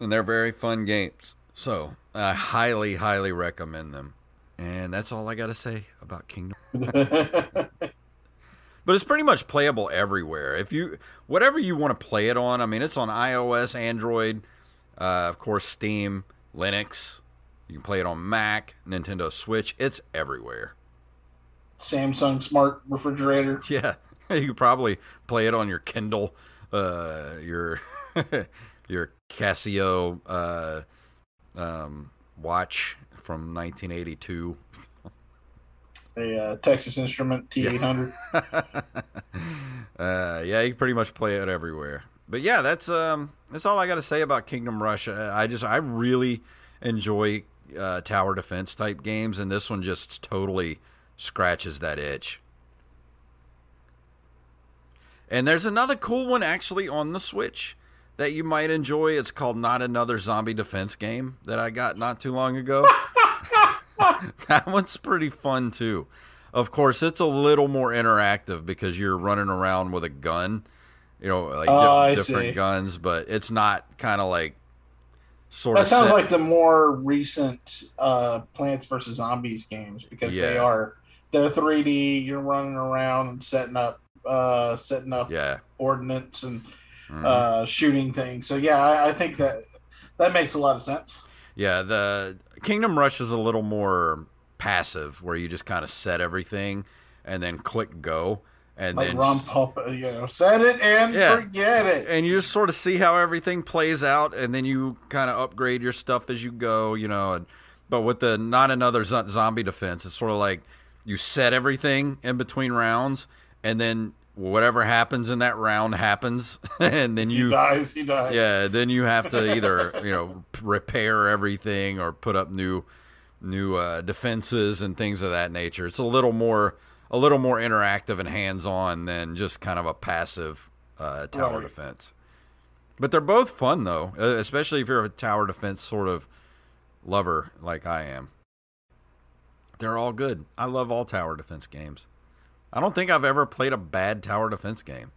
and they're very fun games. So I highly, highly recommend them. And that's all I got to say about Kingdom. (laughs) (laughs) But it's pretty much playable everywhere. If you whatever you want to play it on, I mean, it's on iOS, Android, uh, of course, Steam, Linux. You can play it on Mac, Nintendo Switch. It's everywhere. Samsung smart refrigerator. (laughs) Yeah, (laughs) you could probably play it on your Kindle, uh, your (laughs) your Casio uh, um, watch from 1982. A uh, Texas Instrument T800. (laughs) uh, yeah, you can pretty much play it everywhere. But yeah, that's um, that's all I got to say about Kingdom Rush. Uh, I just I really enjoy uh, tower defense type games, and this one just totally scratches that itch. And there's another cool one actually on the Switch that you might enjoy. It's called Not Another Zombie Defense Game that I got not too long ago. (laughs) (laughs) that one's pretty fun too. Of course, it's a little more interactive because you're running around with a gun, you know, like Oh, di- different see. guns, but it's not kind of like sort That of. sounds set- like the more recent uh, Plants vs Zombies games because they are they're 3D. You're running around and setting up uh, setting up yeah. ordnance and Mhm. uh, shooting things. So yeah, I, I think that that makes a lot of sense. Yeah, the Kingdom Rush is a little more passive, where you just kind of set everything and then click go, and Like then Ron Popeil, you know, set it and Yeah. forget it. and you just sort of see how everything plays out, and then you kind of upgrade your stuff as you go, you know. And, but with the not another zombie defense, it's sort of like you set everything in between rounds, and then whatever happens in that round happens, (laughs) and then he you dies. He dies. yeah then you have to either you know repair everything or put up new new uh, defenses and things of that nature it's a little more a little more interactive and hands-on than just kind of a passive uh, tower Right. defense but they're both fun though especially if you're a tower defense sort of lover like i am they're all good i love all tower defense games I don't think I've ever played a bad tower defense game.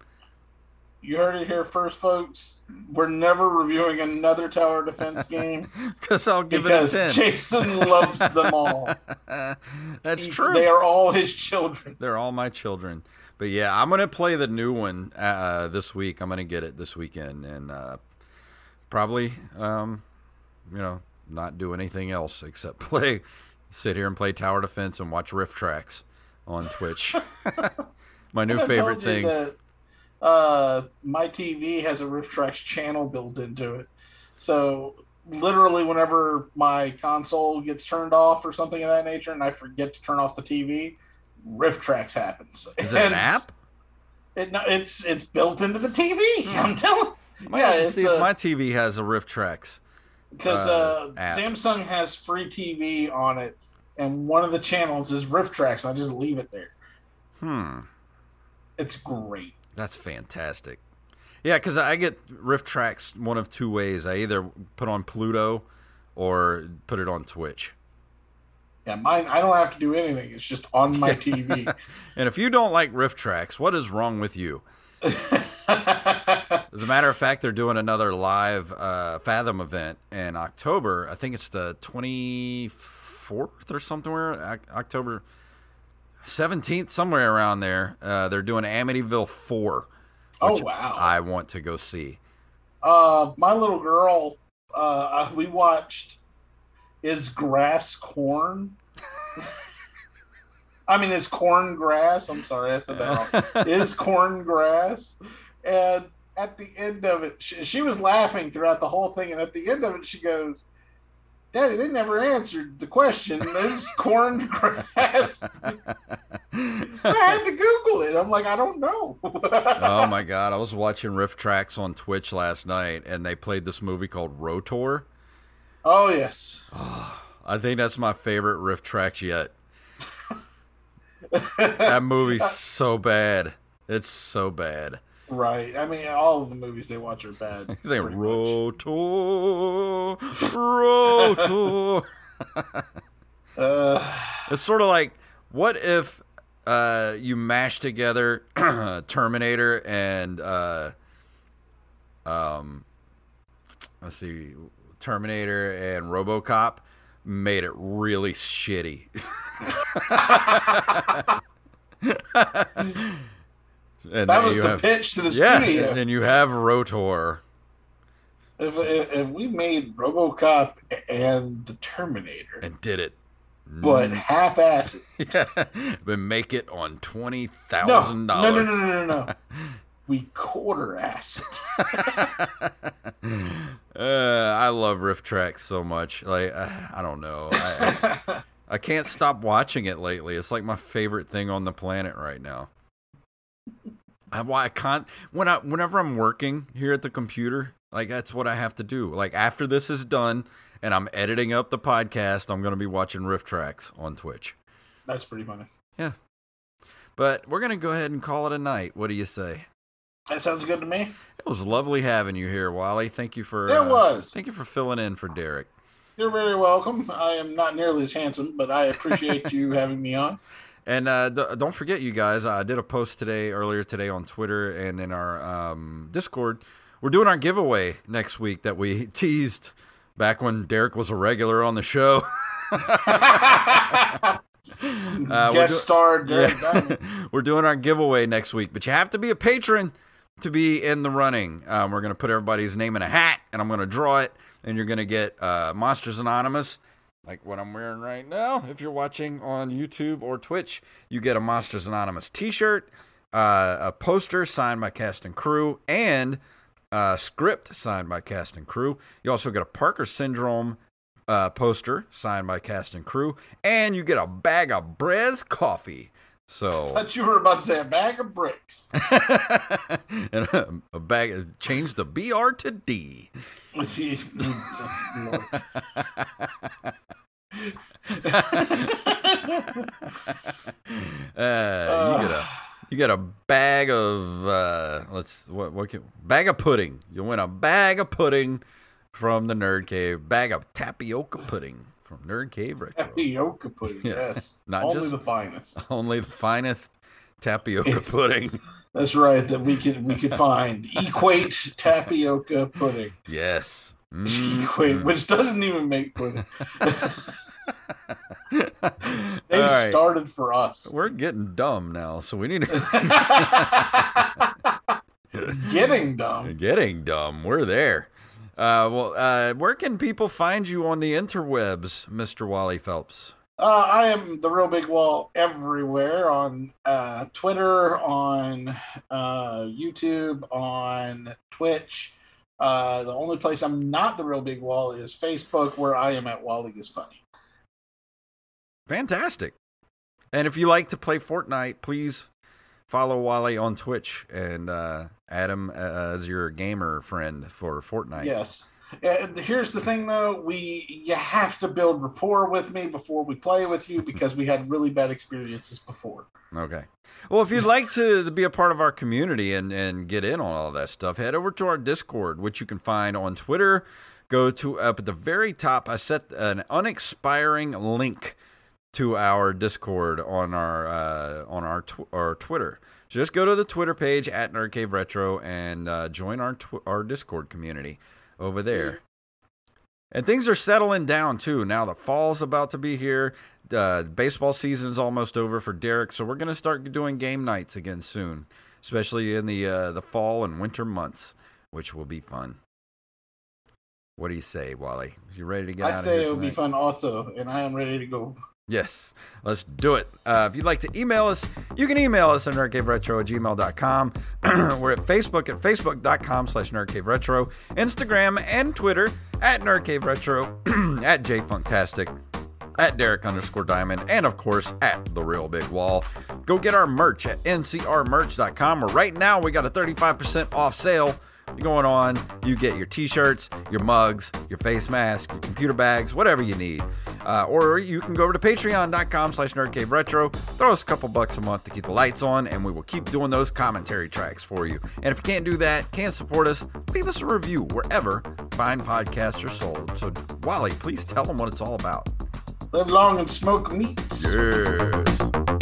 You heard it here first, folks. We're never reviewing another tower defense (laughs) game Because I'll give because it a 10. Jason loves them all. (laughs) That's He- true. They are all his children. They're all my children. But yeah, I'm gonna play the new one uh, this week. I'm gonna get it this weekend, and uh, probably, um, you know, not do anything else except (laughs) play, sit here and play tower defense and watch RiffTrax on Twitch. (laughs) my new favorite thing. That, uh, my TV has a RiffTrax channel built into it. So literally, whenever my console gets turned off or something of that nature, and I forget to turn off the TV, RiffTrax happens. Is it an app? It, no, it's it's built into the TV. I'm telling. I yeah, it's see a- if my TV has a RiffTrax. because uh, uh. Samsung has free TV on it, and one of the channels is RiffTrax. And I just leave it there. Hmm. It's great. That's fantastic. Yeah, because I get RiffTrax one of two ways. I either put on Pluto or put it on Twitch. Yeah, mine. I don't have to do anything. It's just on my (laughs) TV. And if you don't like RiffTrax, what is wrong with you? (laughs) As a matter of fact, they're doing another live uh, Fathom event in October. I think it's the 24th or somewhere, October 17th, somewhere around there. Uh, they're doing Amityville 4. oh wow. I want to go see. Uh, my little girl. Uh, we watched. Is grass corn? (laughs) I mean, is corn grass? I'm sorry, I said that wrong. (laughs) is corn grass? And at the end of it, she, she was laughing throughout the whole thing. And at the end of it, she goes, Daddy, they never answered the question. Is (laughs) corn grass? I had to Google it. I'm like, I don't know. oh my (laughs) god, I was watching RiffTrax on Twitch last night and they played this movie called Rotor. oh, yes. (sighs) I think that's my favorite RiffTrax yet. (laughs) That movie's so bad. It's so bad. Right. I mean, all of the movies they watch are bad. (laughs) He's pretty. Rotor, Rotor. (laughs) Uh, It's sort of like what if uh, you mash together (clears throat) Terminator and uh, um, let's see, Terminator and RoboCop made it really shitty. (laughs) and that was the have, pitch to the yeah, studio. and then you have Rotor. If, if, if we made RoboCop and the Terminator, and did it. but half-assed, (laughs) yeah, but make it on twenty no, thousand no, no, no, no, no, no. (laughs) we quarter-ass it. (laughs) Uh, I love RiffTrax so much. Like I, I don't know, I, I can't stop watching it lately. It's like my favorite thing on the planet right now. I, why I can't when I whenever I'm working here at the computer, like that's what I have to do. Like after this is done and I'm editing up the podcast, I'm going to be watching RiffTrax on Twitch. That's pretty funny. Yeah, but we're going to go ahead and call it a night. What do you say? That sounds good to me. It was lovely having you here, Wally. Thank you for It uh, was. Thank you for filling in for Derek. You're very welcome. I am not nearly as handsome, but I appreciate you having me on. (laughs) And uh, d- don't forget, you guys, I did a post today, earlier today on Twitter and in our um, Discord. We're doing our giveaway next week that we (laughs) teased back when Derek was a regular on the show. (laughs) Uh, Guest do- star Derek Diamond. Yeah. (laughs) we're doing our giveaway next week, but you have to be a patron to be in the running. Um, we're going to put everybody's name in a hat, and I'm going to draw it, and you're going to get uh, Monsters Anonymous, like what I'm wearing right now. If you're watching on YouTube or Twitch, you get a Monsters Anonymous T-shirt, uh, a poster signed by cast and crew, and a script signed by cast and crew. You also get a Parker Syndrome uh, poster signed by cast and crew, and you get a bag of Brez coffee. So (laughs) thought you were about to say a bag of bricks. (laughs) and a, a bag change the BR to D. (laughs) (laughs) Uh, you get a you get a bag of uh, let's what what can, bag of pudding. You win a bag of pudding from the Nerd Cave. Bag of tapioca pudding from Nerd Cave Retro. Tapioca pudding, Yeah. yes. (laughs) Not Only just- the finest. (laughs) Only the finest tapioca It's- pudding. That's right. That we could we could find equate tapioca pudding. Yes. (laughs) Equate, Mm. which doesn't even make. (laughs) (laughs) All They right. started for us. We're getting dumb now, so we need to Getting dumb. getting dumb. We're there. Uh, well, uh, where can people find you on the interwebs, Mr. Wally Phelps? Uh, I am the real big wall everywhere on uh, Twitter, on uh, YouTube, on Twitch. Uh, the only place I'm not the real big wall is Facebook, where I am at Wally is funny. Fantastic. And if you like to play Fortnite, please follow Wally on Twitch and uh, add him uh, as your gamer friend for Fortnite. Yes. And here's the thing, though: we you have to build rapport with me before we play with you because we had really bad experiences before. Okay. Well, if you'd like to, be a part of our community and, and get in on all that stuff, head over to our Discord, which you can find on Twitter. Go to up at the very top. I set an unexpiring link to our Discord on our uh, on our tw- our Twitter. So just go to the Twitter page at Nerd Cave Retro and uh, join our tw- our Discord community over there. And things are settling down too. Now the fall's about to be here. Uh, baseball season's almost over for Derek, so we're gonna start doing game nights again soon, especially in the uh, the fall and winter months, which will be fun. What do you say, Wally? You ready to get out I say it would be fun also, and I am ready to go. Yes, let's do it. Uh, if you'd like to email us, you can email us at nerdcaveretro at gmail.com. (clears throat) We're at Facebook at facebook.com slash nerdcaveretro, Instagram and Twitter at nerdcaveretro, (clears throat) at jfunktastic, at Derek underscore Diamond, and of course at The Real Big Wall. Go get our merch at ncrmerch.com, where right now we got a 35% off sale going on. You get your t-shirts, your mugs, your face mask, your computer bags, whatever you need. Uh, or you can go over to patreon.com slash nerdcaveretro. Throw us a couple bucks a month to keep the lights on, and we will keep doing those commentary tracks for you. And if you can't do that, can't support us, leave us a review wherever fine podcasts are sold. So, Wally, please tell them what it's all about. Live long and smoke meats. Yes.